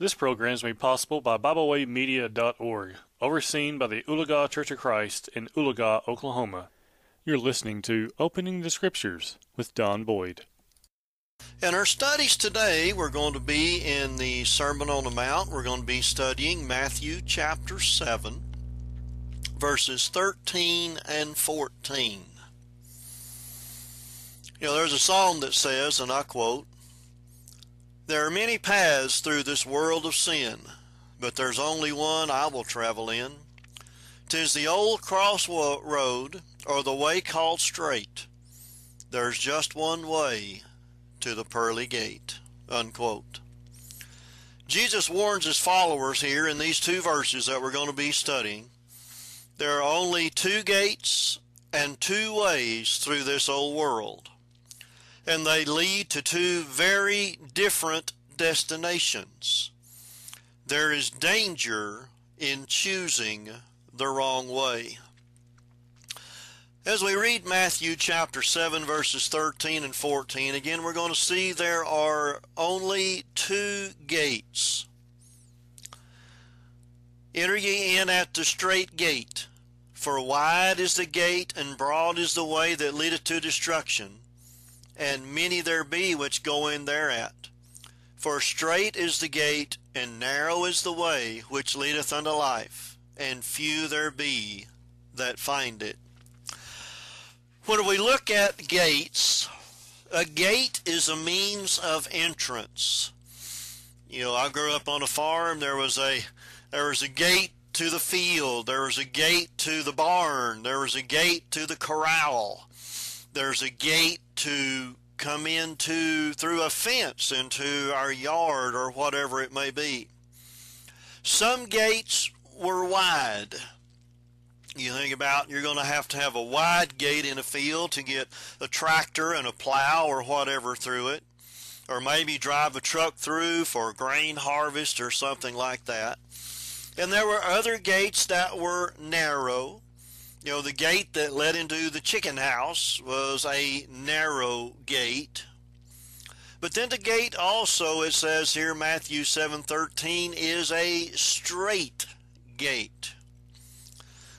This program is made possible by BibleWayMedia.org, overseen by the Oologah Church of Christ in Oologah, Oklahoma. You're listening to Opening the Scriptures with Don Boyd. In our studies today, we're going to be in the Sermon on the Mount. We're going to be studying Matthew chapter 7, verses 13 and 14. You know, there's a song that says, and I quote, There are many paths through this world of sin, but there's only one I will travel in. Tis the old cross road, or the way called straight. There's just one way to the pearly gate. Unquote. Jesus warns his followers here in these two verses that we're going to be studying. There are only two gates and two ways through this old world and they lead to two very different destinations. There is danger in choosing the wrong way. As we read Matthew chapter 7, verses 13 and 14, again we're going to see there are only two gates. Enter ye in at the straight gate, for wide is the gate and broad is the way that leadeth to destruction and many there be which go in thereat. For strait is the gate, and narrow is the way which leadeth unto life, and few there be that find it. When we look at gates, a gate is a means of entrance. You know, I grew up on a farm. There was a there was a gate to the field. There was a gate to the barn. There was a gate to the corral. There's a gate to come into through a fence into our yard or whatever it may be. Some gates were wide. You think about you're going to have to have a wide gate in a field to get a tractor and a plow or whatever through it, or maybe drive a truck through for grain harvest or something like that. And there were other gates that were narrow you know, the gate that led into the chicken house was a narrow gate. But then the gate also, it says here, Matthew 7:13, is a strait gate.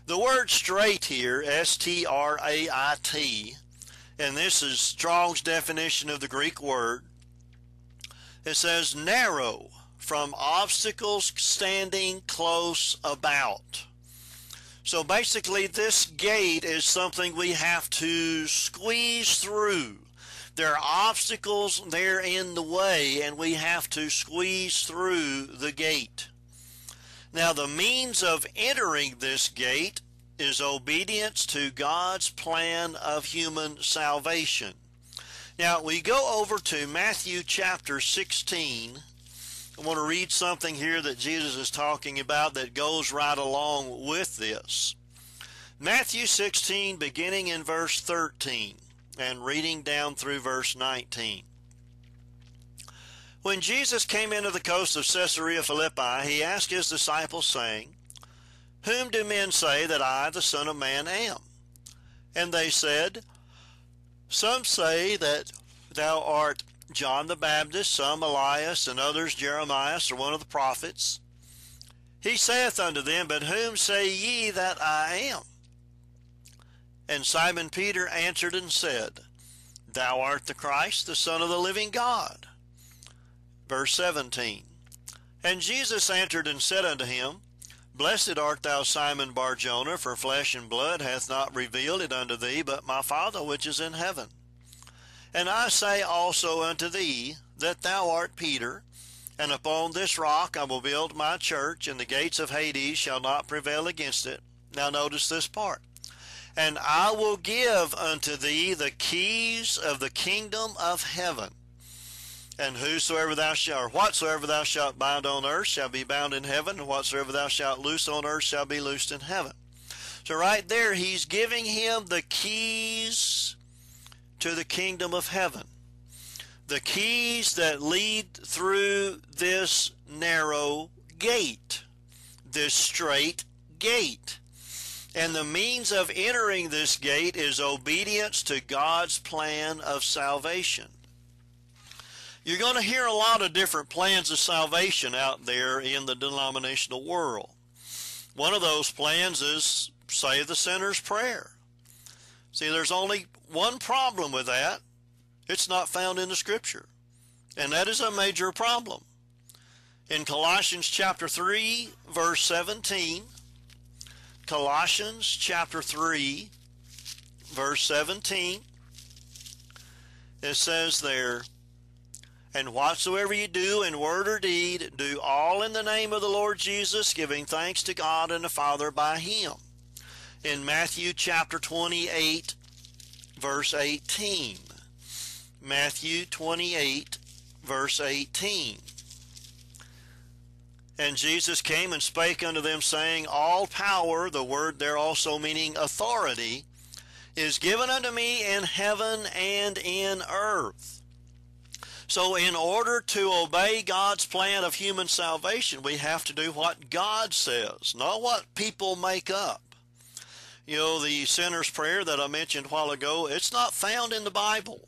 The word straight here, S-T-R-A-I-T, and this is Strong's definition of the Greek word. It says narrow, from obstacles standing close about. So basically, this gate is something we have to squeeze through. There are obstacles there in the way, and we have to squeeze through the gate. Now, the means of entering this gate is obedience to God's plan of human salvation. Now, we go over to Matthew chapter 16 I want to read something here that Jesus is talking about that goes right along with this. Matthew 16, beginning in verse 13 and reading down through verse 19. When Jesus came into the coast of Caesarea Philippi, he asked his disciples, saying, Whom do men say that I, the Son of Man, am? And they said, Some say that thou art John the Baptist, some Elias, and others Jeremiah, or one of the prophets. He saith unto them, But whom say ye that I am? And Simon Peter answered and said, Thou art the Christ, the Son of the living God. Verse 17 And Jesus answered and said unto him, Blessed art thou, Simon Barjona, for flesh and blood hath not revealed it unto thee, but my Father which is in heaven. And I say also unto thee that thou art Peter, and upon this rock I will build my church, and the gates of Hades shall not prevail against it. Now notice this part. And I will give unto thee the keys of the kingdom of heaven. And whosoever thou shalt, or whatsoever thou shalt bind on earth shall be bound in heaven, and whatsoever thou shalt loose on earth shall be loosed in heaven. So right there, he's giving him the keys to the kingdom of heaven. The keys that lead through this narrow gate, this straight gate. And the means of entering this gate is obedience to God's plan of salvation. You're going to hear a lot of different plans of salvation out there in the denominational world. One of those plans is say the sinner's prayer. See, there's only one problem with that. It's not found in the scripture. And that is a major problem. In Colossians chapter 3, verse 17, Colossians chapter 3, verse 17, it says there, And whatsoever you do in word or deed, do all in the name of the Lord Jesus, giving thanks to God and the Father by him. In Matthew chapter 28, verse 18. Matthew 28, verse 18. And Jesus came and spake unto them, saying, All power, the word there also meaning authority, is given unto me in heaven and in earth. So, in order to obey God's plan of human salvation, we have to do what God says, not what people make up. You know, the sinner's prayer that I mentioned a while ago, it's not found in the Bible.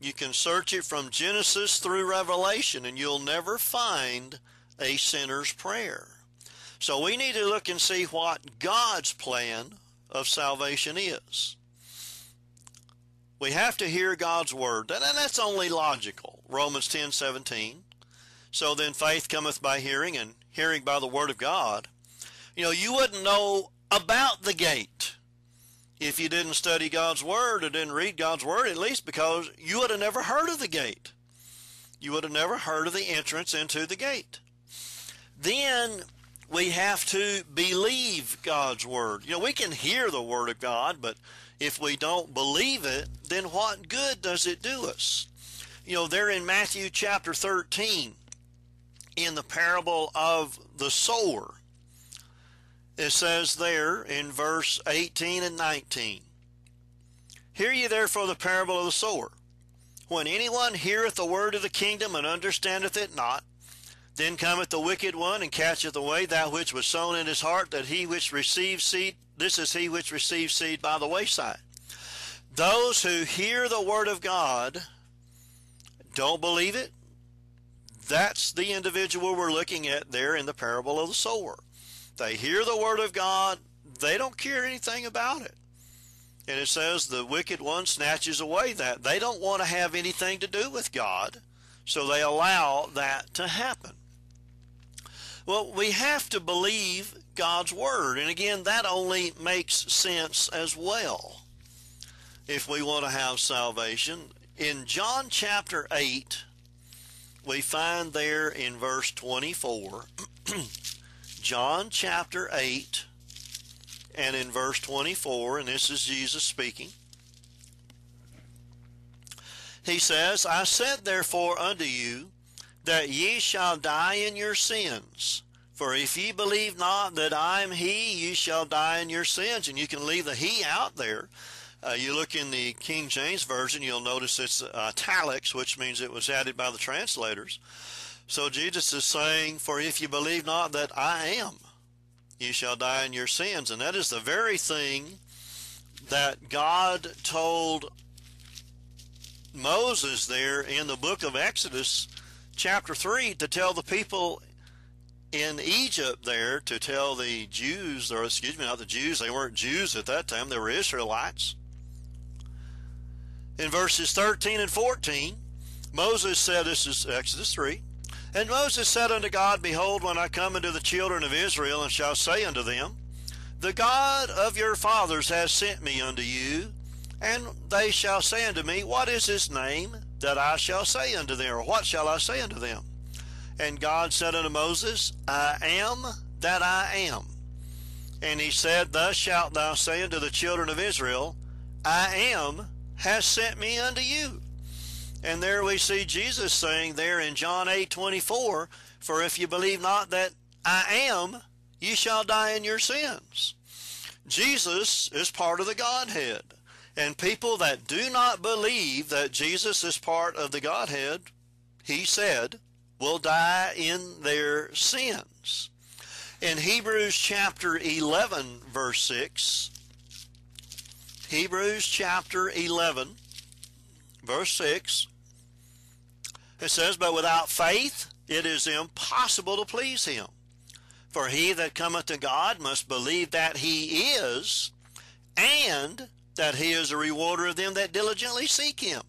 You can search it from Genesis through Revelation, and you'll never find a sinner's prayer. So we need to look and see what God's plan of salvation is. We have to hear God's word, and that's only logical. Romans 10 17. So then faith cometh by hearing, and hearing by the word of God. You know, you wouldn't know about the gate if you didn't study God's word or didn't read God's word, at least because you would have never heard of the gate. You would have never heard of the entrance into the gate. Then we have to believe God's word. You know, we can hear the word of God, but if we don't believe it, then what good does it do us? You know, there in Matthew chapter 13, in the parable of the sower, it says there in verse 18 and 19 Hear ye therefore the parable of the sower. When anyone heareth the word of the kingdom and understandeth it not, then cometh the wicked one and catcheth away that which was sown in his heart, that he which receives seed, this is he which receives seed by the wayside. Those who hear the word of God don't believe it. That's the individual we're looking at there in the parable of the sower. They hear the word of God, they don't care anything about it. And it says the wicked one snatches away that. They don't want to have anything to do with God, so they allow that to happen. Well, we have to believe God's Word. And again, that only makes sense as well if we want to have salvation. In John chapter 8, we find there in verse 24, John chapter 8, and in verse 24, and this is Jesus speaking. He says, I said therefore unto you that ye shall die in your sins. For if ye believe not that I am he, ye shall die in your sins. And you can leave the he out there. Uh, you look in the King James Version, you'll notice it's uh, italics, which means it was added by the translators. So Jesus is saying, For if you believe not that I am, you shall die in your sins. And that is the very thing that God told Moses there in the book of Exodus chapter 3 to tell the people in Egypt there to tell the Jews, or excuse me, not the Jews, they weren't Jews at that time, they were Israelites. In verses 13 and 14, Moses said, This is Exodus 3. And Moses said unto God, Behold, when I come unto the children of Israel, and shall say unto them, The God of your fathers has sent me unto you, and they shall say unto me, What is his name? that I shall say unto them, or what shall I say unto them? And God said unto Moses, I am that I am. And he said, Thus shalt thou say unto the children of Israel, I am has sent me unto you. And there we see Jesus saying there in John 8 24, For if you believe not that I am, ye shall die in your sins. Jesus is part of the Godhead. And people that do not believe that Jesus is part of the Godhead, he said, will die in their sins. In Hebrews chapter 11, verse 6, Hebrews chapter 11, verse 6, It says, But without faith it is impossible to please him. For he that cometh to God must believe that he is, and that he is a rewarder of them that diligently seek him.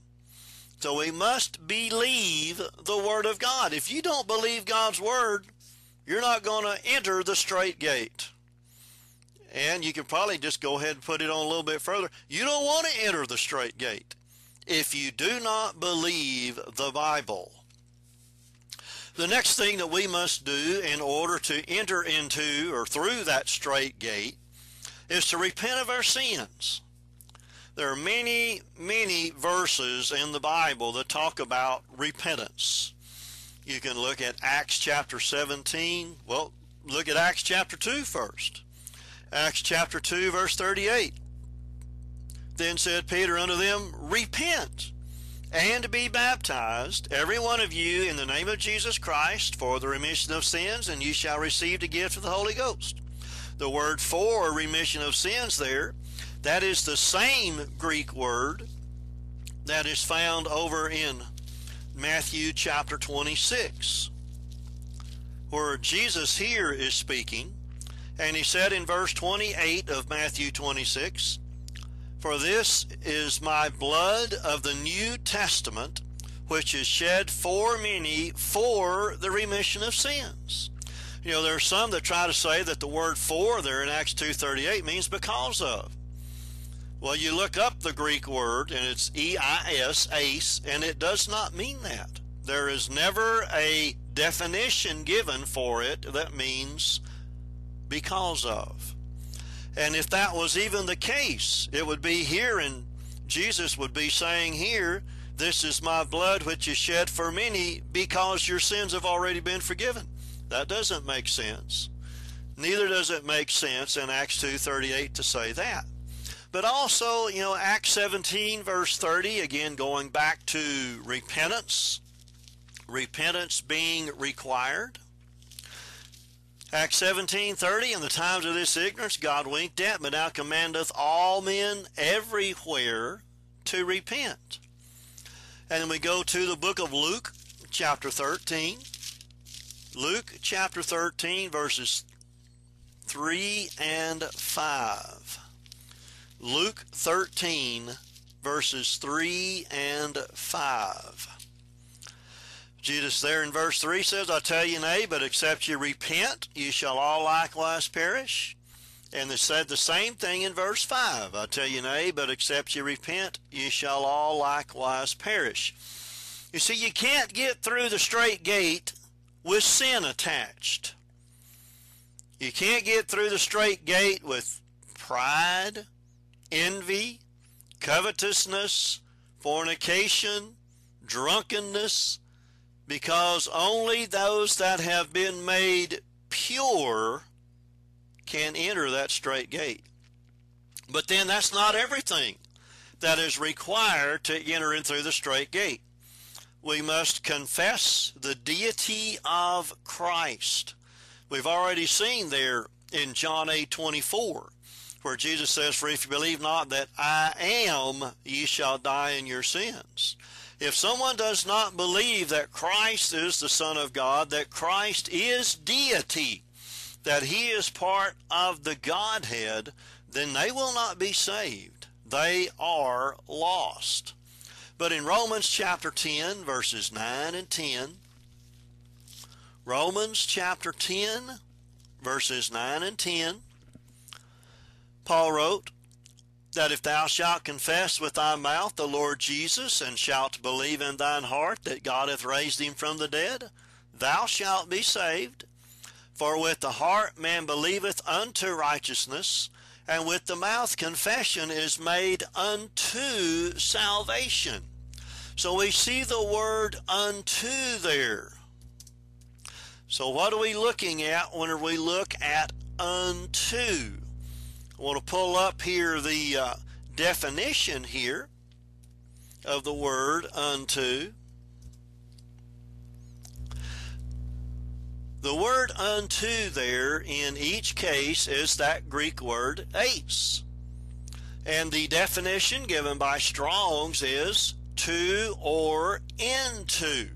So we must believe the Word of God. If you don't believe God's Word, you're not going to enter the straight gate. And you can probably just go ahead and put it on a little bit further. You don't want to enter the straight gate if you do not believe the Bible. The next thing that we must do in order to enter into or through that straight gate is to repent of our sins. There are many, many verses in the Bible that talk about repentance. You can look at Acts chapter 17. Well, look at Acts chapter 2 first. Acts chapter 2, verse 38. Then said Peter unto them, Repent and be baptized, every one of you, in the name of Jesus Christ, for the remission of sins, and you shall receive the gift of the Holy Ghost. The word for remission of sins there, that is the same Greek word that is found over in Matthew chapter 26, where Jesus here is speaking, and he said in verse 28 of Matthew 26, For this is my blood of the New Testament, which is shed for many for the remission of sins. You know, there are some that try to say that the word for there in Acts 2.38 means because of. Well, you look up the Greek word, and it's E-I-S, ace, and it does not mean that. There is never a definition given for it that means because of. And if that was even the case, it would be here, and Jesus would be saying here, This is my blood which is shed for many because your sins have already been forgiven. That doesn't make sense. Neither does it make sense in Acts 2.38 to say that. But also, you know, Acts 17, verse 30, again going back to repentance, repentance being required. Acts 17:30 In the times of this ignorance God winked at but now commandeth all men everywhere to repent. And then we go to the book of Luke chapter 13. Luke chapter 13 verses 3 and 5. Luke 13 verses 3 and 5. Jesus there in verse 3 says, I tell you, nay, but except you repent, you shall all likewise perish. And they said the same thing in verse 5. I tell you, nay, but except you repent, you shall all likewise perish. You see, you can't get through the straight gate with sin attached. You can't get through the straight gate with pride, envy, covetousness, fornication, drunkenness, because only those that have been made pure can enter that straight gate. But then that's not everything that is required to enter in through the straight gate. We must confess the deity of Christ. We've already seen there in John 8 24, where Jesus says, For if you believe not that I am, ye shall die in your sins. If someone does not believe that Christ is the Son of God, that Christ is deity, that he is part of the Godhead, then they will not be saved. They are lost. But in Romans chapter 10, verses 9 and 10, Romans chapter 10, verses 9 and 10, Paul wrote, that if thou shalt confess with thy mouth the Lord Jesus, and shalt believe in thine heart that God hath raised him from the dead, thou shalt be saved. For with the heart man believeth unto righteousness, and with the mouth confession is made unto salvation. So we see the word unto there. So what are we looking at when we look at unto? I want to pull up here the uh, definition here of the word unto. The word unto there in each case is that Greek word eis. And the definition given by Strong's is to or into.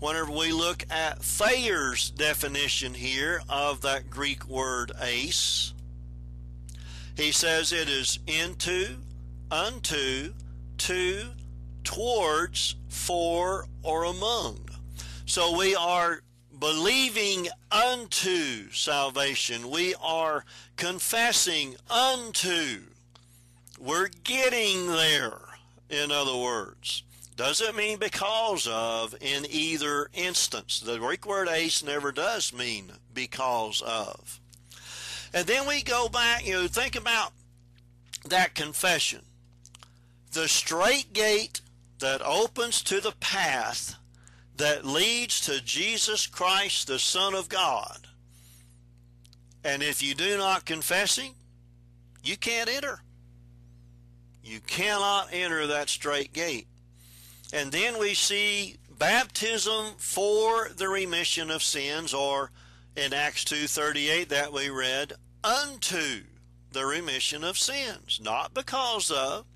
whenever we look at Thayer's definition here of that Greek word eis, he says it is into, unto, to, towards, for, or among. So we are believing unto salvation. We are confessing unto. We're getting there, in other words. Doesn't mean because of in either instance. The Greek word eis never does mean because of. And then we go back, you know, think about that confession. The straight gate that opens to the path that leads to Jesus Christ, the Son of God. And if you do not confess Him, you can't enter. You cannot enter that straight gate. And then we see baptism for the remission of sins, or in Acts 2.38 that we read, unto the remission of sins, not because of.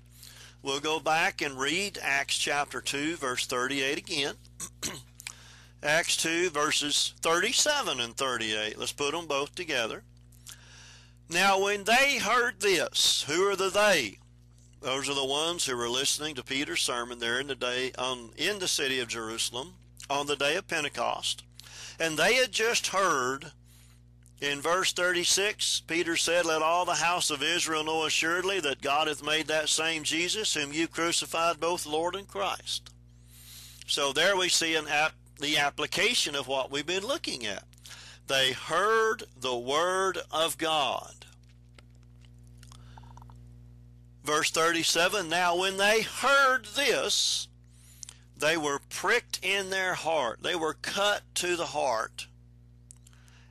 We'll go back and read Acts chapter 2, verse 38 again. Acts 2, verses 37 and 38. Let's put them both together. Now, when they heard this, who are the they? Those are the ones who were listening to Peter's sermon there in the day on in the city of Jerusalem on the day of Pentecost. And they had just heard in verse 36, Peter said, Let all the house of Israel know assuredly that God hath made that same Jesus, whom you crucified, both Lord and Christ. So there we see an ap- the application of what we've been looking at. They heard the word of God. Verse 37 Now when they heard this, they were pricked in their heart. They were cut to the heart.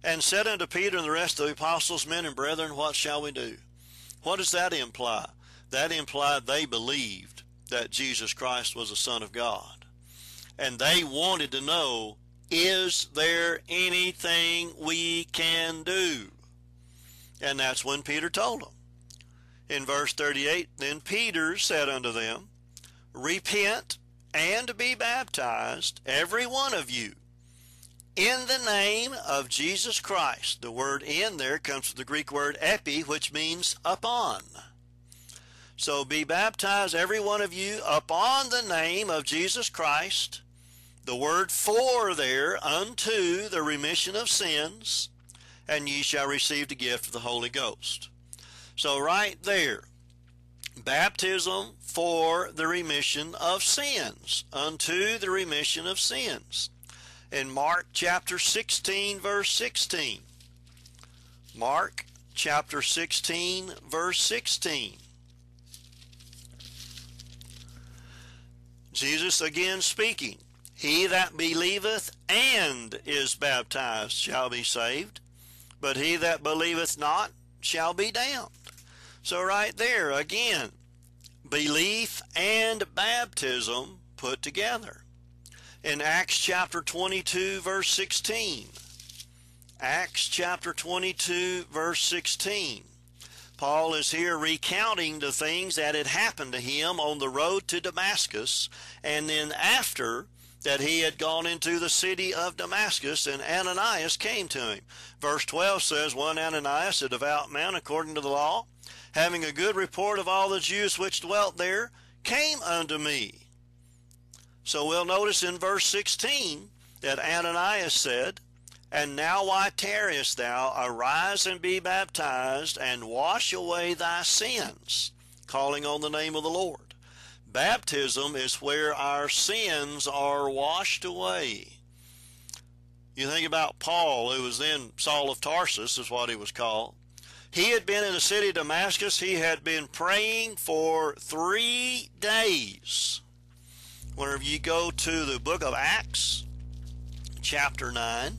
And said unto Peter and the rest of the apostles, Men and brethren, what shall we do? What does that imply? That implied they believed that Jesus Christ was the Son of God. And they wanted to know, is there anything we can do? And that's when Peter told them. In verse 38, Then Peter said unto them, Repent and be baptized, every one of you, in the name of Jesus Christ. The word in there comes from the Greek word epi, which means upon. So be baptized, every one of you, upon the name of Jesus Christ. The word for there, unto the remission of sins, and ye shall receive the gift of the Holy Ghost. So, right there, baptism for the remission of sins, unto the remission of sins. In Mark chapter 16, verse 16. Mark chapter 16, verse 16. Jesus again speaking, He that believeth and is baptized shall be saved, but he that believeth not shall be damned. So, right there, again, belief and baptism put together. In Acts chapter 22, verse 16, Acts chapter 22, verse 16, Paul is here recounting the things that had happened to him on the road to Damascus, and then after that he had gone into the city of Damascus, and Ananias came to him. Verse 12 says, One Ananias, a devout man according to the law, having a good report of all the Jews which dwelt there, came unto me. So we'll notice in verse 16 that Ananias said, And now why tarriest thou? Arise and be baptized, and wash away thy sins, calling on the name of the Lord. Baptism is where our sins are washed away. You think about Paul, who was then Saul of Tarsus, is what he was called. He had been in the city of Damascus. He had been praying for three days. Whenever you go to the book of Acts, chapter 9,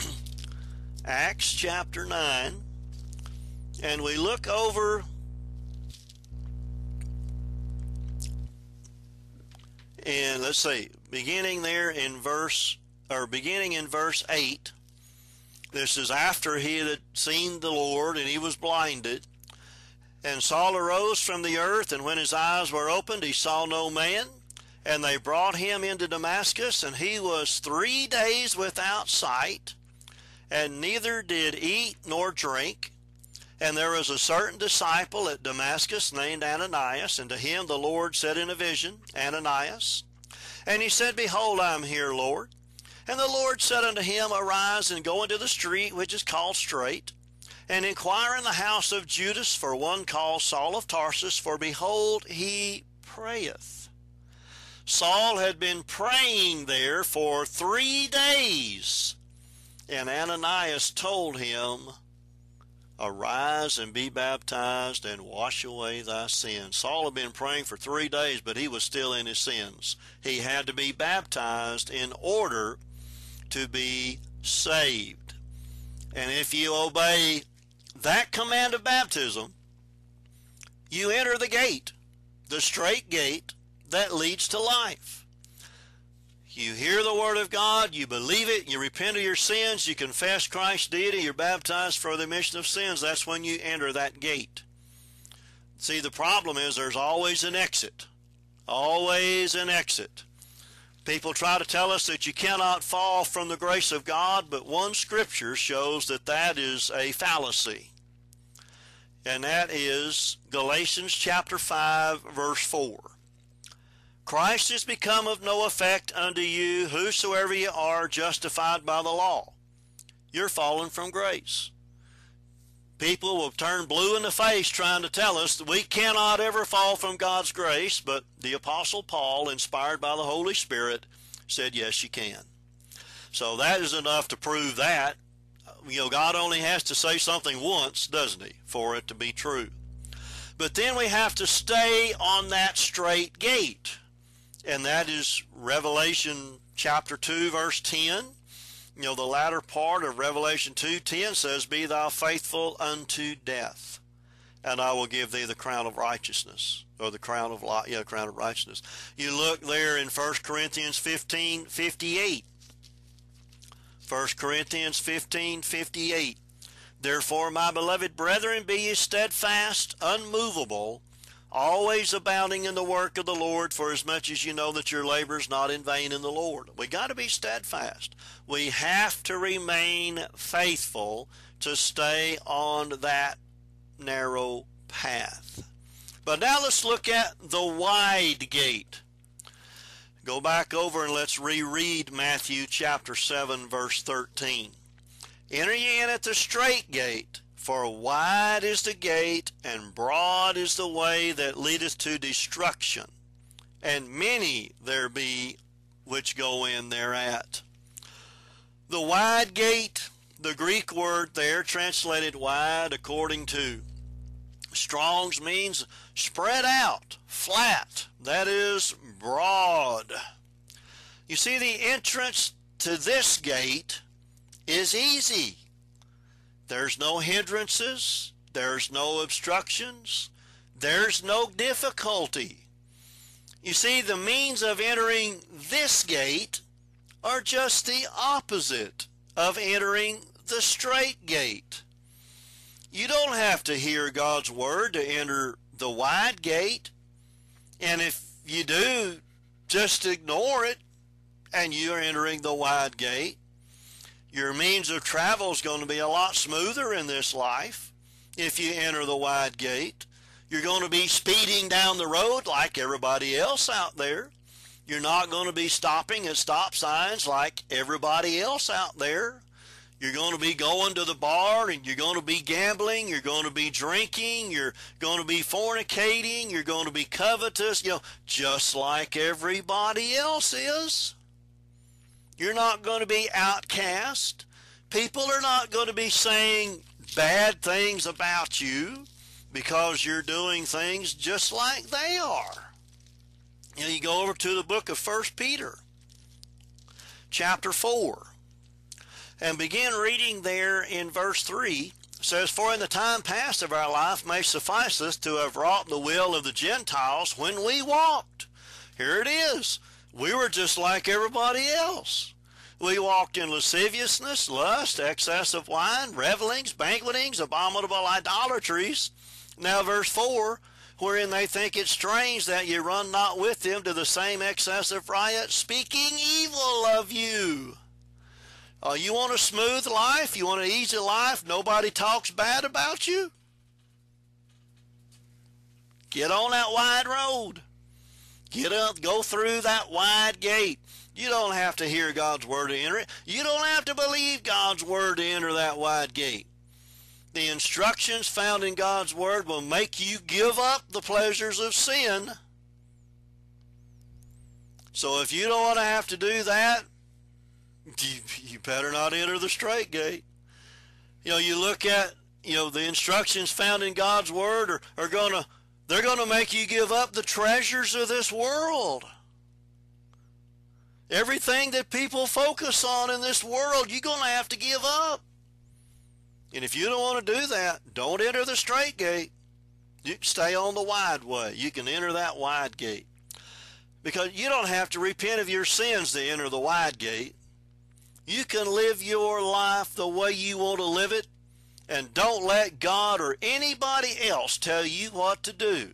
Acts chapter 9, and we look over and let's see, beginning there in verse, or beginning in verse 8, this is after he had seen the Lord and he was blinded. And Saul arose from the earth, and when his eyes were opened, he saw no man. And they brought him into Damascus, and he was three days without sight, and neither did eat nor drink. And there was a certain disciple at Damascus named Ananias, and to him the Lord said in a vision, Ananias. And he said, Behold, I am here, Lord. And the Lord said unto him, Arise and go into the street which is called Straight, and inquire in the house of Judas for one called Saul of Tarsus, for behold, he prayeth. Saul had been praying there for three days, and Ananias told him, Arise and be baptized and wash away thy sins. Saul had been praying for three days, but he was still in his sins. He had to be baptized in order to be saved. And if you obey that command of baptism, you enter the gate, the straight gate that leads to life. You hear the word of God, you believe it, you repent of your sins, you confess Christ's deity, you're baptized for the remission of sins. That's when you enter that gate. See, the problem is there's always an exit. Always an exit. People try to tell us that you cannot fall from the grace of God, but one scripture shows that that is a fallacy. And that is Galatians chapter 5 verse 4. Christ is become of no effect unto you, whosoever ye are justified by the law. You're fallen from grace. People will turn blue in the face trying to tell us that we cannot ever fall from God's grace, but the Apostle Paul, inspired by the Holy Spirit, said, yes, you can. So that is enough to prove that. You know, God only has to say something once, doesn't he, for it to be true. But then we have to stay on that straight gate and that is Revelation chapter 2 verse 10. You know, the latter part of Revelation 2:10 says, "Be thou faithful unto death, and I will give thee the crown of righteousness." Or the crown of yeah, crown of righteousness. You look there in 1 Corinthians 15, 58. 1 Corinthians 15, 58. Therefore, my beloved brethren, be ye steadfast, unmovable, always abounding in the work of the Lord, for as much as you know that your labor is not in vain in the Lord. We got to be steadfast. We have to remain faithful to stay on that narrow path. But now let's look at the wide gate. Go back over and let's reread Matthew chapter 7 verse 13. Enter ye in at the straight gate, for wide is the gate, and broad is the way that leadeth to destruction, and many there be which go in thereat. The wide gate, the Greek word there translated wide according to Strong's means spread out, flat, that is, broad. You see, the entrance to this gate is easy. There's no hindrances. There's no obstructions. There's no difficulty. You see, the means of entering this gate are just the opposite of entering the straight gate. You don't have to hear God's word to enter the wide gate. And if you do, just ignore it and you're entering the wide gate. Your means of travel is going to be a lot smoother in this life if you enter the wide gate. You're going to be speeding down the road like everybody else out there. You're not going to be stopping at stop signs like everybody else out there. You're going to be going to the bar and you're going to be gambling. You're going to be drinking. You're going to be fornicating. You're going to be covetous, you know, just like everybody else is. You're not going to be outcast. People are not going to be saying bad things about you because you're doing things just like they are. You know, you go over to the book of First Peter, chapter 4, and begin reading there in verse 3 says, For in the time past of our life may suffice us to have wrought the will of the Gentiles when we walked. Here it is. We were just like everybody else. We walked in lasciviousness, lust, excess of wine, revelings, banquetings, abominable idolatries. Now, verse 4 wherein they think it strange that ye run not with them to the same excess of riot, speaking evil of you. Uh, you want a smooth life? You want an easy life? Nobody talks bad about you? Get on that wide road. Get up, go through that wide gate. You don't have to hear God's word to enter it. You don't have to believe God's word to enter that wide gate. The instructions found in God's word will make you give up the pleasures of sin. So if you don't want to have to do that, you, better not enter the straight gate. You know, you look at, you know, the instructions found in God's word are, are going to they're going to make you give up the treasures of this world. Everything that people focus on in this world, you're going to have to give up. And if you don't want to do that, don't enter the straight gate. You stay on the wide way. You can enter that wide gate. Because you don't have to repent of your sins to enter the wide gate. You can live your life the way you want to live it and don't let God or anybody else tell you what to do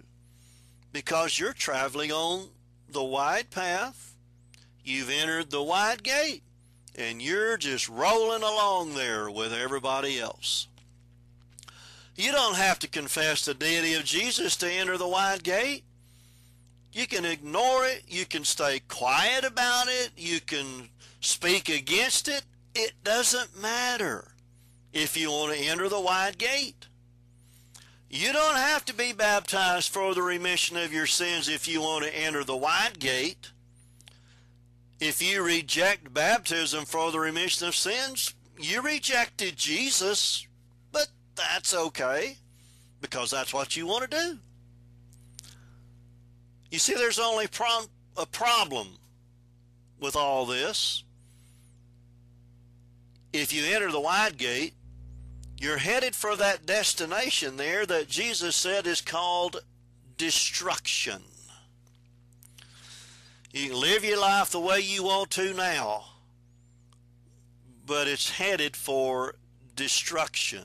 because you're traveling on the wide path. You've entered the wide gate and you're just rolling along there with everybody else. You don't have to confess the deity of Jesus to enter the wide gate. You can ignore it. You can stay quiet about it. You can speak against it. It doesn't matter if you want to enter the wide gate. You don't have to be baptized for the remission of your sins if you want to enter the wide gate. If you reject baptism for the remission of sins, you rejected Jesus, but that's okay because that's what you want to do. You see, there's only prom- a problem with all this. If you enter the wide gate, you're headed for that destination there that Jesus said is called destruction. You can live your life the way you want to now, but it's headed for destruction.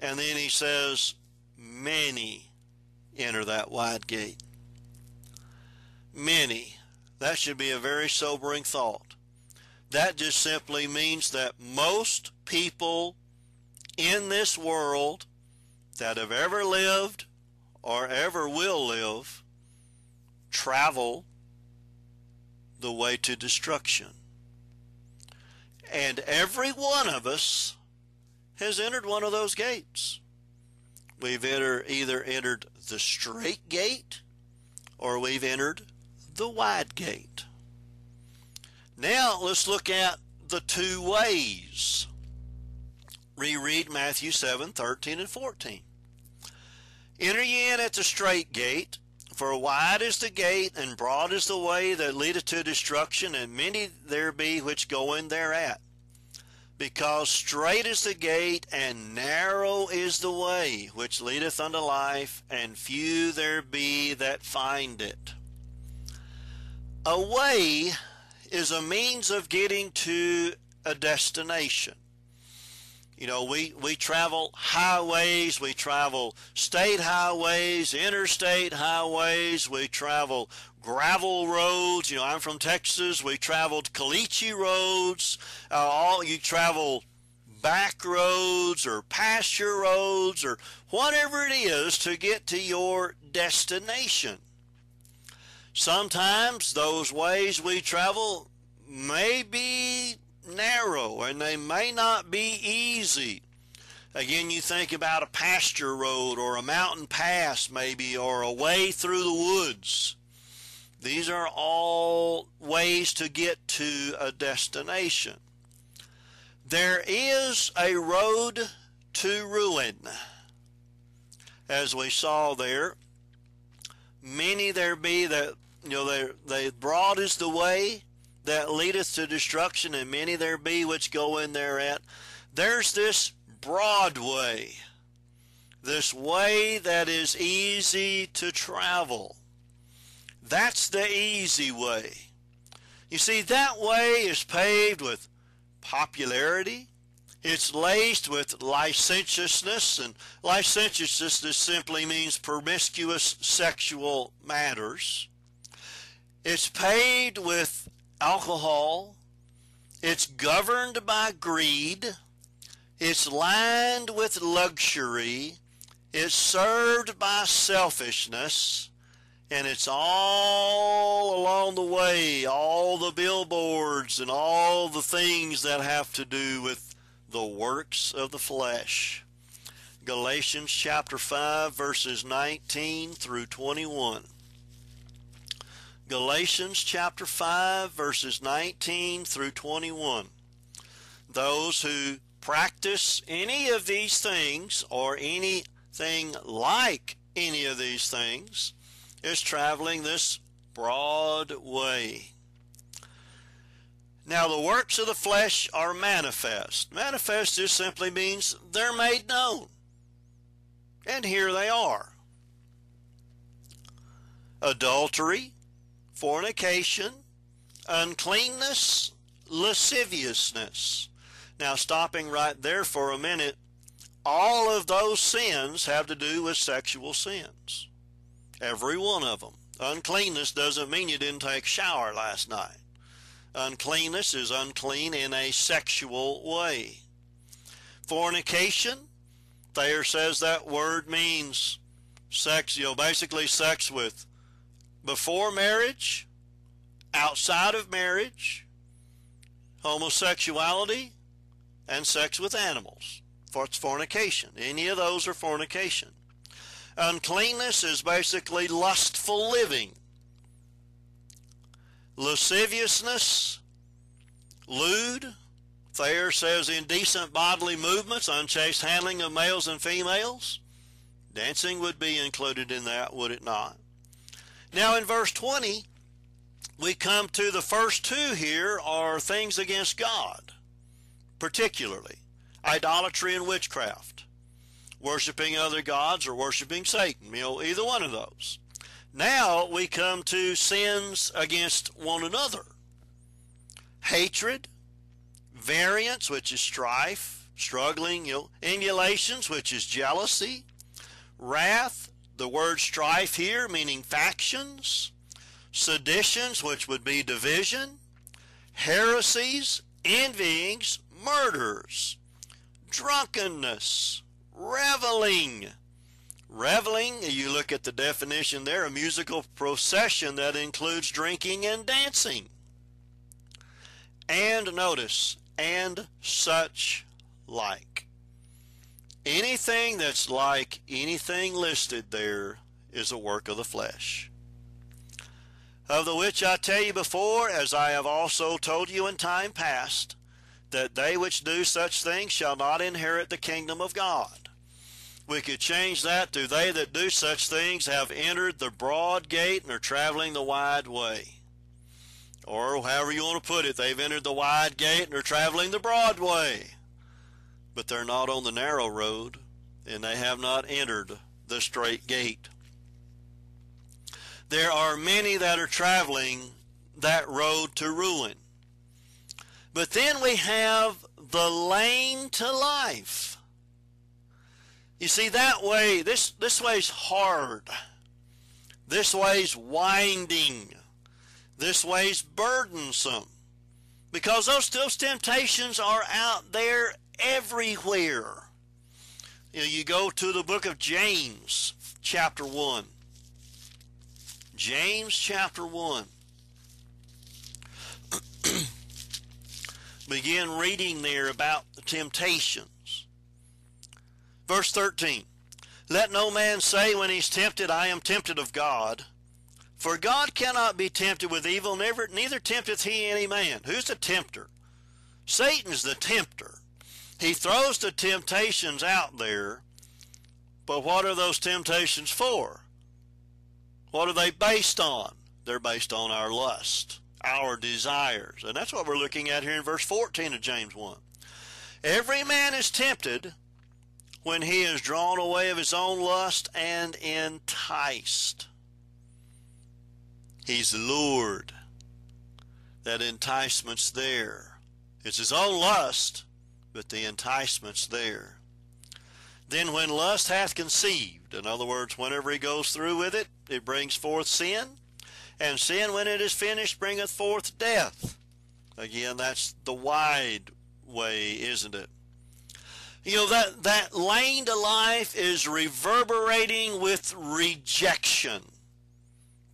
And then he says, Many enter that wide gate. Many. That should be a very sobering thought. That just simply means that most people in this world that have ever lived or ever will live travel the way to destruction. And every one of us has entered one of those gates. We've enter, either entered the straight gate or we've entered the wide gate. Now let's look at the two ways reread Matthew 7 13 and 14. Enter ye in at the straight gate, for wide is the gate, and broad is the way that leadeth to destruction, and many there be which go in thereat. Because straight is the gate, and narrow is the way which leadeth unto life, and few there be that find it. A way is a means of getting to a destination. You know, we, we travel highways, we travel state highways, interstate highways, we travel gravel roads. You know, I'm from Texas. We traveled caliche roads. Uh, all you travel back roads or pasture roads or whatever it is to get to your destination. Sometimes those ways we travel may be narrow and they may not be easy. Again, you think about a pasture road or a mountain pass, maybe, or a way through the woods. These are all ways to get to a destination. There is a road to ruin. As we saw there, many there be that, you know, they, they broad is the way, that leadeth to destruction, and many there be which go in thereat. There's this broad way, this way that is easy to travel. That's the easy way. You see, that way is paved with popularity, It's laced with licentiousness, and licentiousness simply means promiscuous sexual matters. It's paved with alcohol. It's governed by greed. It's lined with luxury. It's served by selfishness. And it's all along the way, all the billboards and all the things that have to do with the works of the flesh. Galatians chapter 5, verses 19 through 21. Galatians chapter 5, verses 19 through 21. Those who practice any of these things or anything like any of these things is traveling this broad way. Now, the works of the flesh are manifest. Manifest just simply means they're made known. And here they are adultery, fornication, uncleanness, lasciviousness. Now, stopping right there for a minute, all of those sins have to do with sexual sins. Every one of them. Uncleanness doesn't mean you didn't take a shower last night. Uncleanness is unclean in a sexual way. Fornication, Thayer says that word means sex, you know, basically sex with before marriage, outside of marriage, homosexuality, and sex with animals. For it's fornication. Any of those are fornication. Uncleanness is basically lustful living lasciviousness, lewd. Thayer says indecent bodily movements, unchaste handling of males and females. Dancing would be included in that, would it not? Now in verse 20, we come to the first two here are things against God, particularly idolatry and witchcraft, worshiping other gods or worshiping Satan, you know, either one of those. Now we come to sins against one another hatred, variance, which is strife, struggling, you know, emulations, which is jealousy, wrath, the word strife here meaning factions, seditions, which would be division, heresies, envyings, murders, drunkenness, reveling Reveling, you look at the definition there, a musical procession that includes drinking and dancing. And notice, and such like. Anything that's like anything listed there is a work of the flesh. Of the which I tell you before, as I have also told you in time past, that they which do such things shall not inherit the kingdom of God. We could change that to they that do such things have entered the broad gate and are traveling the wide way. Or however you want to put it, they've entered the wide gate and are traveling the broad way. But they're not on the narrow road, and they have not entered the strait gate. There are many that are traveling that road to ruin. But then we have the lane to life. You see, that way, this, this way's hard. This way's winding. This way's burdensome. Because those, those temptations are out there everywhere. You, know, you go to the book of James, chapter 1. James chapter 1. Begin reading there about the temptations. Verse 13 Let no man say when he's tempted, I am tempted of God. For God cannot be tempted with evil, never, neither tempteth he any man. Who's the tempter? Satan's the tempter. He throws the temptations out there, but what are those temptations for? What are they based on? They're based on our lust, our desires. And that's what we're looking at here in verse 14 of James 1. Every man is tempted when he is drawn away of his own lust and enticed. He's lured. That enticement's there. It's his own lust, but the enticements there. Then when lust hath conceived, in other words, whenever he goes through with it, it brings forth sin. And sin, when it is finished, bringeth forth death. Again, that's the wide way, isn't it? You know, that, that lane to life is reverberating with rejection.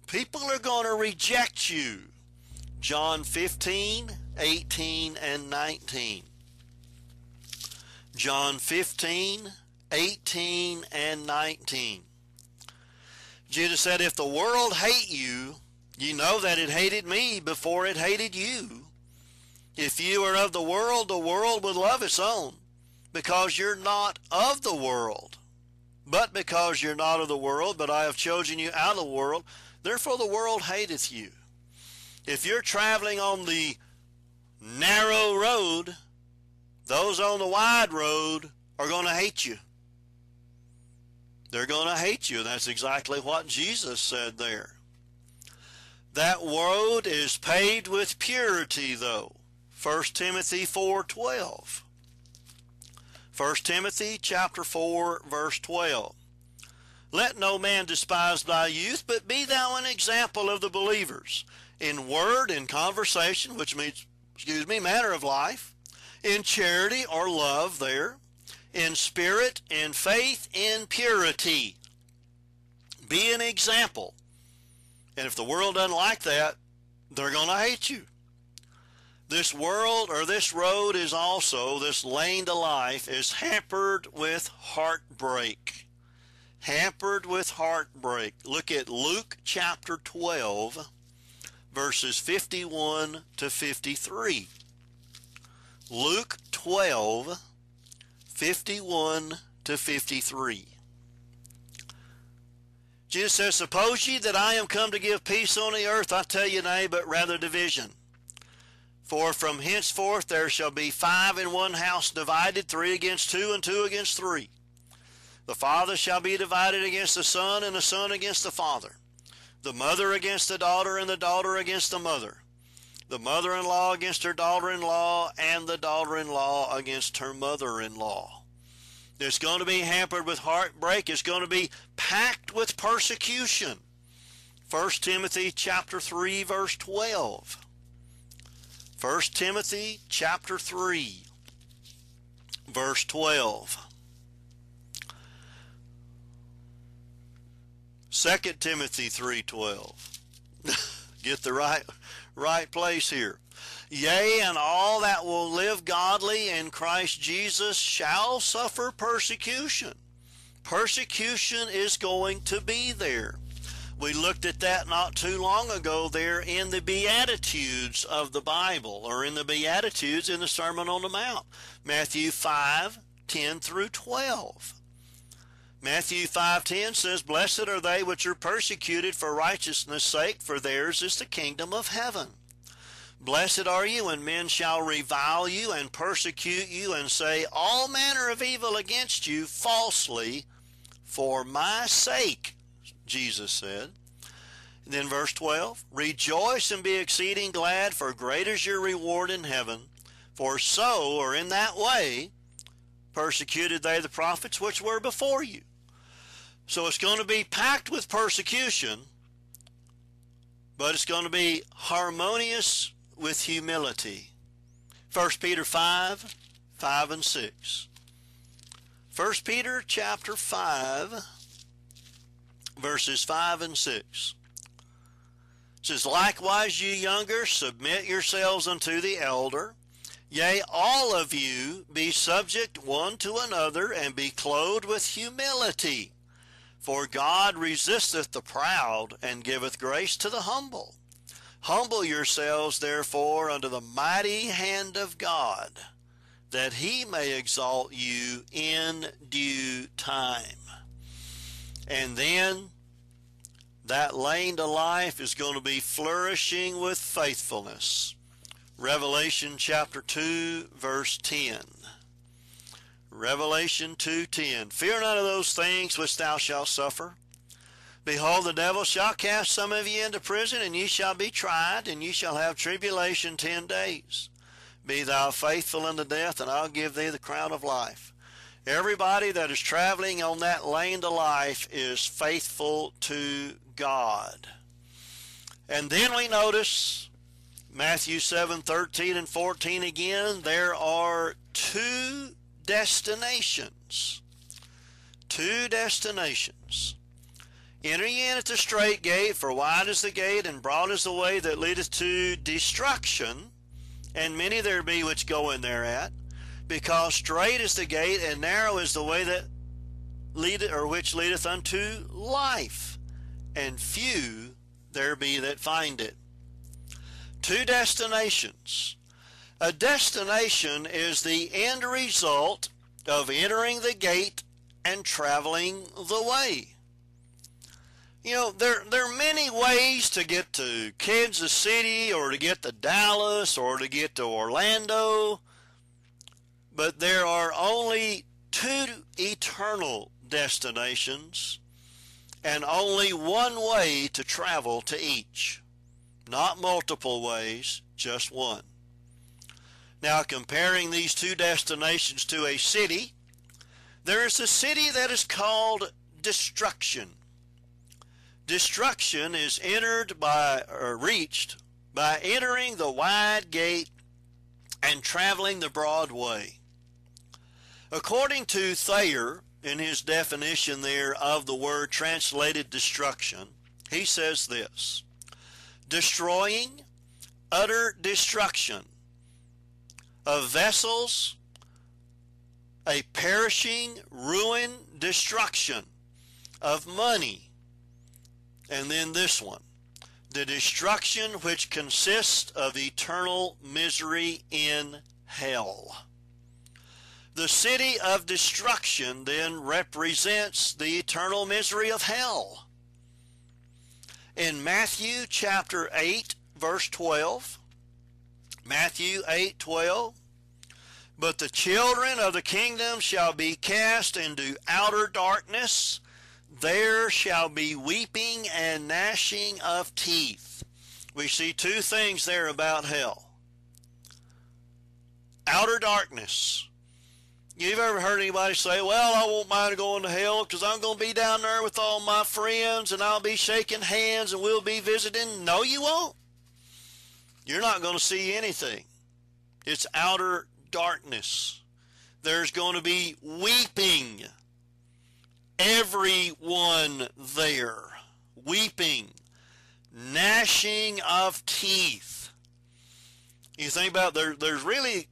People are going to reject you. John 15, 18, and 19. John 15, 18, and 19. Jesus said, If the world hate you, you know that it hated me before it hated you. If you are of the world, the world would love its own, because you're not of the world. But because you're not of the world, but I have chosen you out of the world, therefore the world hateth you. If you're traveling on the narrow road, those on the wide road are going to hate you. They're going to hate you. That's exactly what Jesus said there. That road is paved with purity, though. 1 Timothy 4:12. 1 Timothy chapter 4 verse 12. Let no man despise thy youth, but be thou an example of the believers in word, in conversation, which means, excuse me, manner of life, in charity or love there, in spirit, in faith, in purity. Be an example. And if the world doesn't like that, they're going to hate you. This world or this road is also, this lane to life is hampered with heartbreak. Hampered with heartbreak. Look at Luke chapter 12, verses 51 to 53. Luke 12, 51 to 53. Jesus says, Suppose ye that I am come to give peace on the earth, I tell you nay, but rather division. For from henceforth there shall be five in one house divided, three against two, and two against three. The father shall be divided against the son, and the son against the father. The mother against the daughter, and the daughter against the mother. The mother in law against her daughter in law, and the daughter in law against her mother in law. It's going to be hampered with heartbreak. It's going to be packed with persecution. 1 Timothy chapter 3 verse 12. 1 Timothy chapter 3 verse 12. 2 Timothy 3:12. Get the right right place here. Yea, and all that will live godly in Christ Jesus shall suffer persecution. Persecution is going to be there. We looked at that not too long ago there in the Beatitudes of the Bible, or in the Beatitudes in the Sermon on the Mount. Matthew 5, 10 through 12. Matthew 5:10 says, "Blessed are they which are persecuted for righteousness' sake, for theirs is the kingdom of heaven." Blessed are you when men shall revile you and persecute you and say all manner of evil against you falsely for my sake. Jesus said. And then verse 12, Rejoice and be exceeding glad, for great is your reward in heaven. For so, or in that way, persecuted they the prophets which were before you. So it's going to be packed with persecution, but it's going to be harmonious with humility. 1 Peter 5, 5 and 6. 1 Peter chapter 5, verses 5 and 6 says, Likewise, you younger, submit yourselves unto the elder. Yea, all of you be subject one to another, and be clothed with humility. For God resisteth the proud, and giveth grace to the humble. Humble yourselves, therefore, under the mighty hand of God, that he may exalt you in due time. And then that lane to life is going to be flourishing with faithfulness. Revelation chapter 2 verse 10. Revelation 2:10 Fear none of those things which thou shalt suffer. Behold, the devil shall cast some of you into prison, and ye shall be tried, and ye shall have tribulation ten days. Be thou faithful unto death, and I'll give thee the crown of life. Everybody that is traveling on that lane to life is faithful to God. And then we notice Matthew 7 13 and 14 again, there are two destinations. Two destinations. Enter ye in at the strait gate, for wide is the gate, and broad is the way that leadeth to destruction, and many there be which go in thereat because strait is the gate and narrow is the way that leadeth or which leadeth unto life, and few there be that find it. Two destinations. A destination is the end result of entering the gate and traveling the way. You know, there, there are many ways to get to Kansas City or to get to Dallas or to get to Orlando but there are only two eternal destinations and only one way to travel to each. Not multiple ways, just one. Now, comparing these two destinations to a city, there is a city that is called destruction. Destruction is entered by or reached by entering the wide gate and traveling the broad way. According to Thayer, in his definition there of the word translated destruction, he says this destroying, utter destruction of vessels, a perishing, ruin, destruction of money. And then this one the destruction which consists of eternal misery in hell. The city of destruction then represents the eternal misery of hell. In Matthew chapter 8, verse 12, Matthew 8, 12, but the children of the kingdom shall be cast into outer darkness. There shall be weeping and gnashing of teeth. We see two things there about hell outer darkness You've ever heard anybody say, Well, I won't mind going to hell because I'm going to be down there with all my friends and I'll be shaking hands and we'll be visiting? No, you won't. You're not going to see anything. It's outer darkness. There's going to be weeping. Everyone there. Weeping. Gnashing of teeth. You think about there, there's really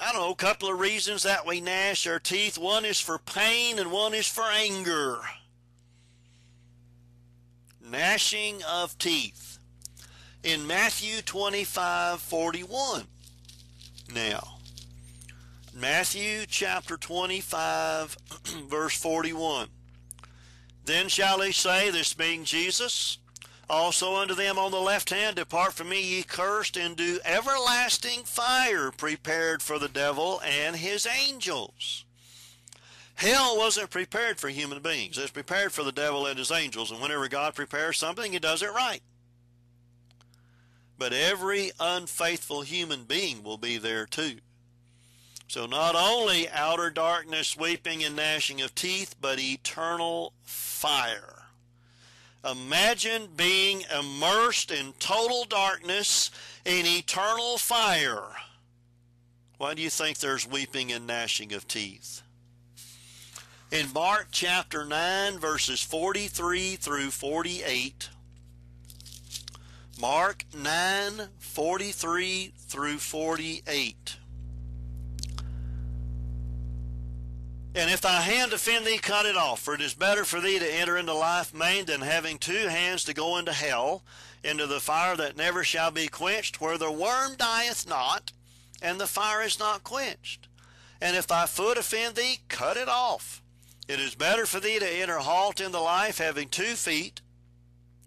I don't know, a couple of reasons that we gnash our teeth. One is for pain and one is for anger. Gnashing of teeth. In Matthew 25 41. Now, Matthew chapter 25, verse 41. Then shall he say, this being Jesus, also unto them on the left hand, Depart from me, ye cursed, into everlasting fire prepared for the devil and his angels. Hell wasn't prepared for human beings. It's prepared for the devil and his angels. And whenever God prepares something, he does it right. But every unfaithful human being will be there too. So not only outer darkness, weeping and gnashing of teeth, but eternal fire. Imagine being immersed in total darkness in eternal fire. Why do you think there's weeping and gnashing of teeth? In Mark chapter 9, verses 43 through 48, Mark 9, 43 through 48. And if thy hand offend thee, cut it off. For it is better for thee to enter into life maimed than having two hands to go into hell, into the fire that never shall be quenched, where the worm dieth not, and the fire is not quenched. And if thy foot offend thee, cut it off. It is better for thee to enter halt into life having two feet,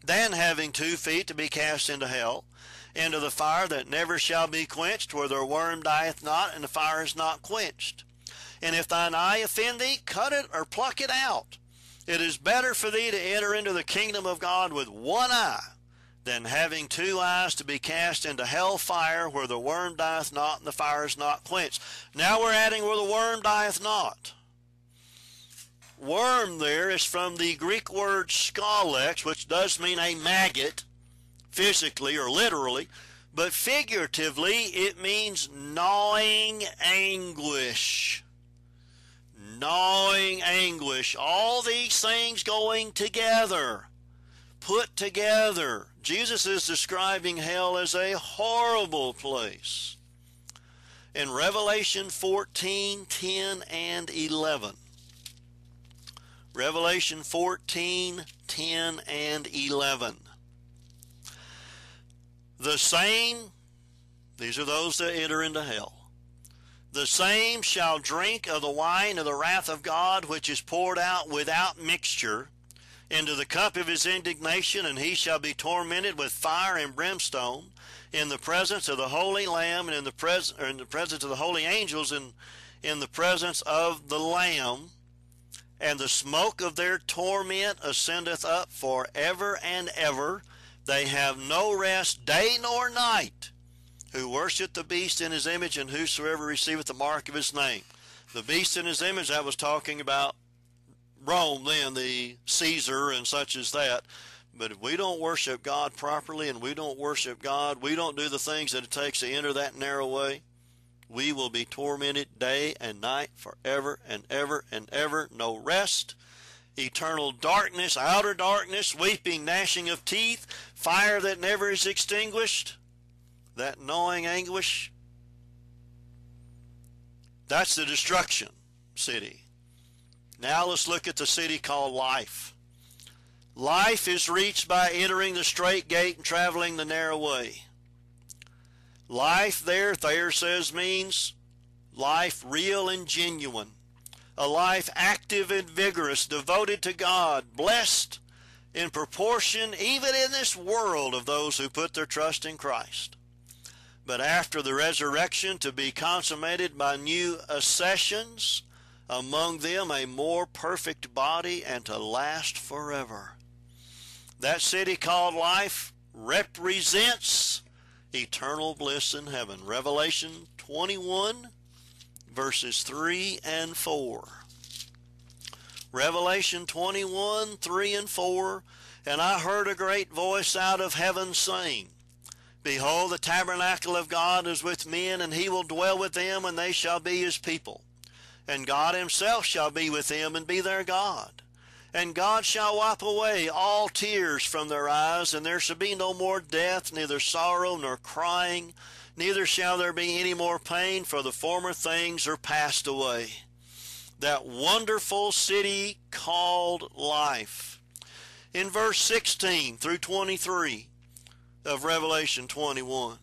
than having two feet to be cast into hell, into the fire that never shall be quenched, where the worm dieth not, and the fire is not quenched. And if thine eye offend thee, cut it or pluck it out. It is better for thee to enter into the kingdom of God with one eye than having two eyes to be cast into hell fire where the worm dieth not and the fire is not quenched. Now we're adding where the worm dieth not. Worm there is from the Greek word skolex, which does mean a maggot, physically or literally, but figuratively it means gnawing anguish. Gnawing anguish. All these things going together put together. Jesus is describing hell as a horrible place. In Revelation 14, 10, and 11. Revelation 14, 10, and 11. The same, these are those that enter into hell. The same shall drink of the wine of the wrath of God, which is poured out without mixture into the cup of his indignation, and he shall be tormented with fire and brimstone in the presence of the holy Lamb and in the, pres- in the presence of the holy angels and in the presence of the Lamb. And the smoke of their torment ascendeth up for ever and ever. They have no rest day nor night who worship the beast in his image and whosoever receiveth the mark of his name. The beast in his image, I was talking about Rome then, the Caesar and such as that. But if we don't worship God properly and we don't worship God, we don't do the things that it takes to enter that narrow way, we will be tormented day and night forever and ever and ever. No rest, eternal darkness, outer darkness, weeping, gnashing of teeth, fire that never is extinguished, that gnawing anguish. That's the destruction city. Now let's look at the city called life. Life is reached by entering the strait gate and traveling the narrow way. Life there, Thayer says, means life real and genuine. A life active and vigorous, devoted to God, blessed in proportion, even in this world, of those who put their trust in Christ. But after the resurrection, to be consummated by new accessions, among them a more perfect body, and to last forever. That city called life represents eternal bliss in heaven. Revelation 21, verses 3 and 4. Revelation 21, 3 and 4. And I heard a great voice out of heaven saying, Behold, the tabernacle of God is with men, and he will dwell with them, and they shall be his people and God himself shall be with them and be their God. And God shall wipe away all tears from their eyes, and there shall be no more death, neither sorrow nor crying, neither shall there be any more pain, for the former things are passed away. That wonderful city called life. In verse 16 through 23 of Revelation 21.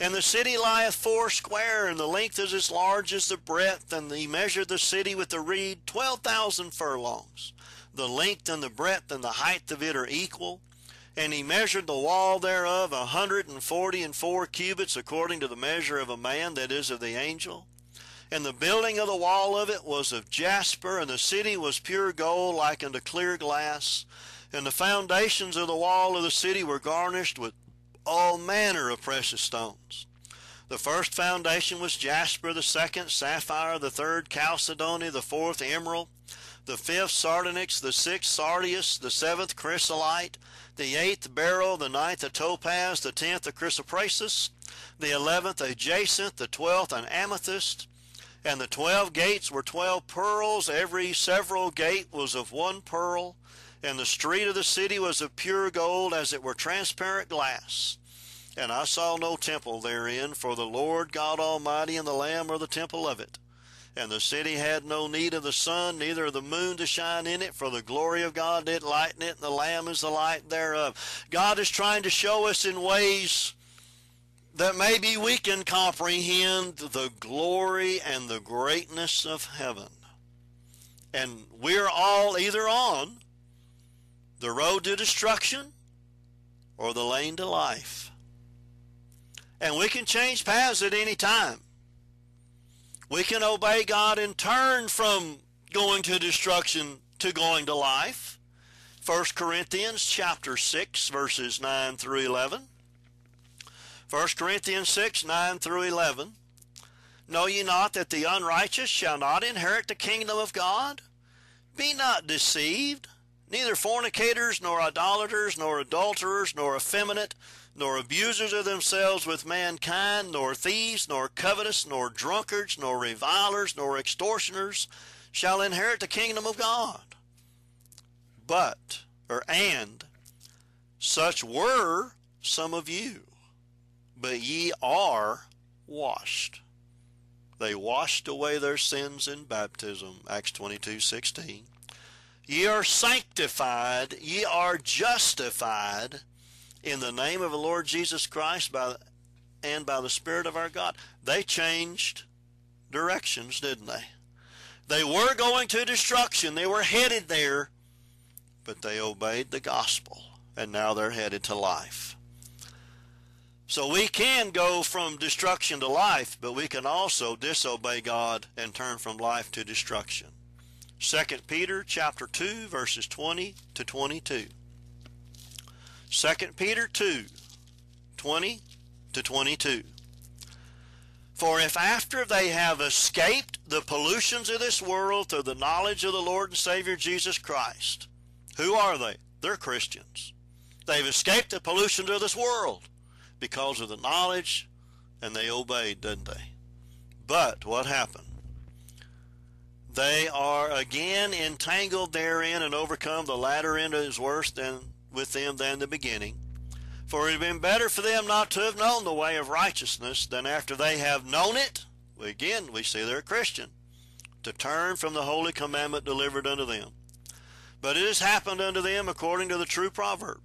And the city lieth foursquare, and the length is as large as the breadth, and he measured the city with the reed twelve thousand furlongs. The length and the breadth and the height of it are equal. And he measured the wall thereof a hundred and forty and four cubits, according to the measure of a man, that is, of the angel. And the building of the wall of it was of jasper, and the city was pure gold, like unto clear glass. And the foundations of the wall of the city were garnished with all manner of precious stones. The first foundation was jasper, the second sapphire, the third chalcedony, the fourth emerald, the fifth sardonyx, the sixth sardius, the seventh chrysolite, the eighth beryl, the ninth a topaz, the tenth a chrysoprasus, the eleventh a jacinth, the twelfth an amethyst, and the twelve gates were twelve pearls. Every several gate was of one pearl and the street of the city was of pure gold as it were transparent glass. And I saw no temple therein, for the Lord God Almighty and the Lamb are the temple of it. And the city had no need of the sun, neither of the moon to shine in it, for the glory of God did lighten it, and the Lamb is the light thereof. God is trying to show us in ways that maybe we can comprehend the glory and the greatness of heaven. And we're all either on the road to destruction or the lane to life. And we can change paths at any time. We can obey God and turn from going to destruction to going to life. 1 Corinthians chapter 6 verses 9 through 11. 1 Corinthians 6 9 through 11. Know ye not that the unrighteous shall not inherit the kingdom of God? Be not deceived. Neither fornicators, nor idolaters, nor adulterers, nor effeminate, nor abusers of themselves with mankind, nor thieves, nor covetous, nor drunkards, nor revilers, nor extortioners shall inherit the kingdom of God. But, or and, such were some of you, but ye are washed. They washed away their sins in baptism, Acts 22, 16. Ye are sanctified, ye are justified in the name of the Lord Jesus Christ by, and by the Spirit of our God. They changed directions, didn't they? They were going to destruction. They were headed there, but they obeyed the gospel, and now they're headed to life. So we can go from destruction to life, but we can also disobey God and turn from life to destruction. 2 Peter chapter 2 verses 20 to 22. 2 Peter 2 20 to 22. For if after they have escaped the pollutions of this world through the knowledge of the Lord and Savior Jesus Christ, who are they? They're Christians. They've escaped the pollutions of this world because of the knowledge and they obeyed, didn't they? But what happened? They are again entangled therein and overcome. The latter end is worse than with them than the beginning. For it had been better for them not to have known the way of righteousness than after they have known it. Again, we see they're a Christian. To turn from the holy commandment delivered unto them. But it has happened unto them according to the true proverb.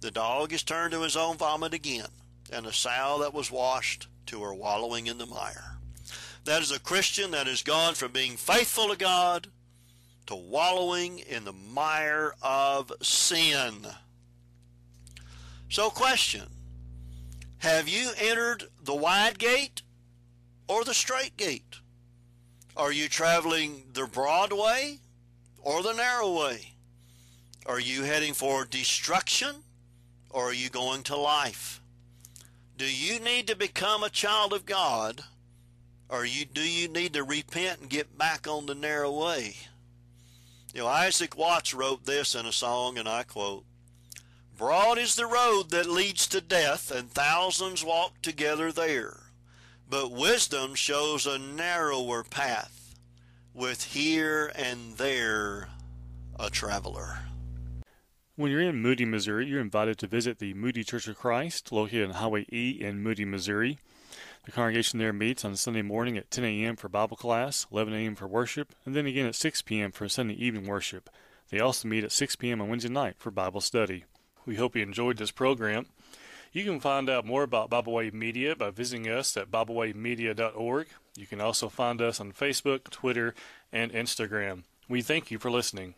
The dog is turned to his own vomit again, and the sow that was washed to her wallowing in the mire. That is a Christian that has gone from being faithful to God to wallowing in the mire of sin. So, question Have you entered the wide gate or the strait gate? Are you traveling the broad way or the narrow way? Are you heading for destruction or are you going to life? Do you need to become a child of God or you do you need to repent and get back on the narrow way? You know, Isaac Watts wrote this in a song, and I quote Broad is the road that leads to death, and thousands walk together there. But wisdom shows a narrower path, with here and there a traveler. When you're in Moody, Missouri, you're invited to visit the Moody Church of Christ, located on Highway E in Moody, Missouri. The congregation there meets on Sunday morning at 10 a.m. for Bible class, 11 a.m. for worship, and then again at 6 p.m. for Sunday evening worship. They also meet at 6 p.m. on Wednesday night for Bible study. We hope you enjoyed this program. You can find out more about Bible Way Media by visiting us at BibleWayMedia.org. You can also find us on Facebook, Twitter, and Instagram. We thank you for listening.